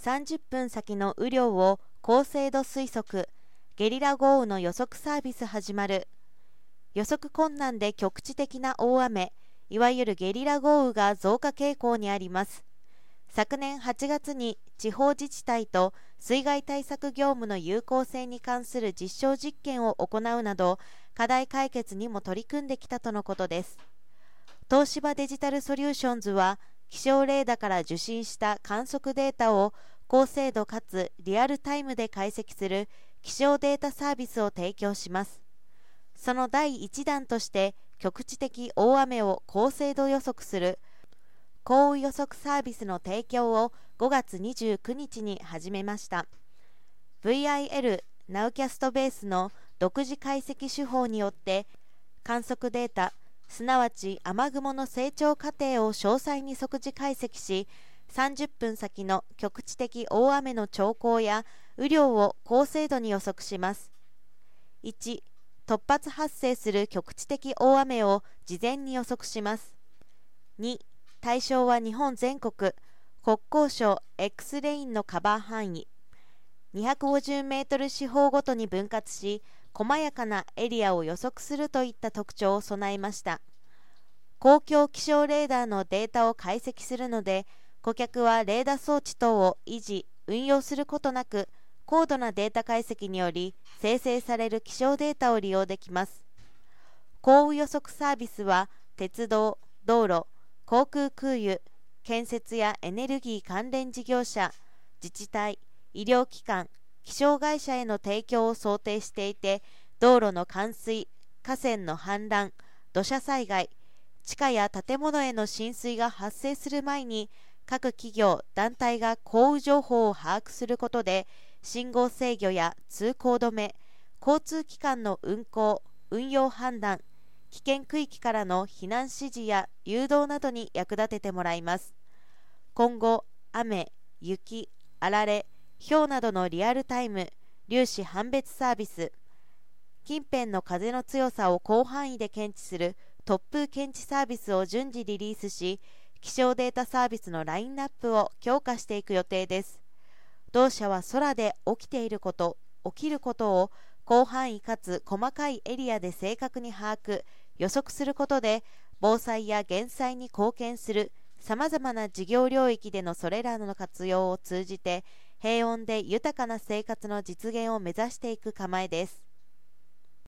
30分先の雨量を高精度推測ゲリラ豪雨の予測サービス始まる。予測困難で局地的な大雨いわゆるゲリラ豪雨が増加傾向にあります。昨年8月に地方自治体と水害対策業務の有効性に関する実証実験を行うなど課題解決にも取り組んできたとのことです。東芝デジタルソリューションズは気象レーダーから受信した観測データを高精度かつリアルタイムで解析する気象データサービスを提供します。その第1弾として局地的大雨を高精度予測する降雨予測サービスの提供を5月29日に始めました。VIL ナウキャストベースの独自解析手法によって観測データすなわち雨雲の成長過程を詳細に即時解析し30分先の局地的大雨の兆候や雨量を高精度に予測します。1突発発生する局地的大雨を事前に予測します。2対象は日本全国国交省 X レインのカバー範囲。250メートル四方ごとに分割し細やかなエリアを予測するといった特徴を備えました。公共気象レーダーのデータを解析するので顧客はレーダー装置等を維持運用することなく高度なデータ解析により生成される気象データを利用できます。降雨予測サービスは鉄道道路航空空輸建設やエネルギー関連事業者自治体医療機関気象会社への提供を想定していて道路の冠水河川の氾濫土砂災害地下や建物への浸水が発生する前に各企業団体が降雨情報を把握することで信号制御や通行止め交通機関の運行運用判断危険区域からの避難指示や誘導などに役立ててもらいます。今後雨雪あられ氷などのリアルタイム粒子判別サービス近辺の風の強さを広範囲で検知する突風検知サービスを順次リリースし気象データサービスのラインナップを強化していく予定です。同社は空で起きていること起きることを広範囲かつ細かいエリアで正確に把握予測することで防災や減災に貢献するさまざまな事業領域でのそれらの活用を通じて平穏で豊かな生活の実現を目指していく構えです。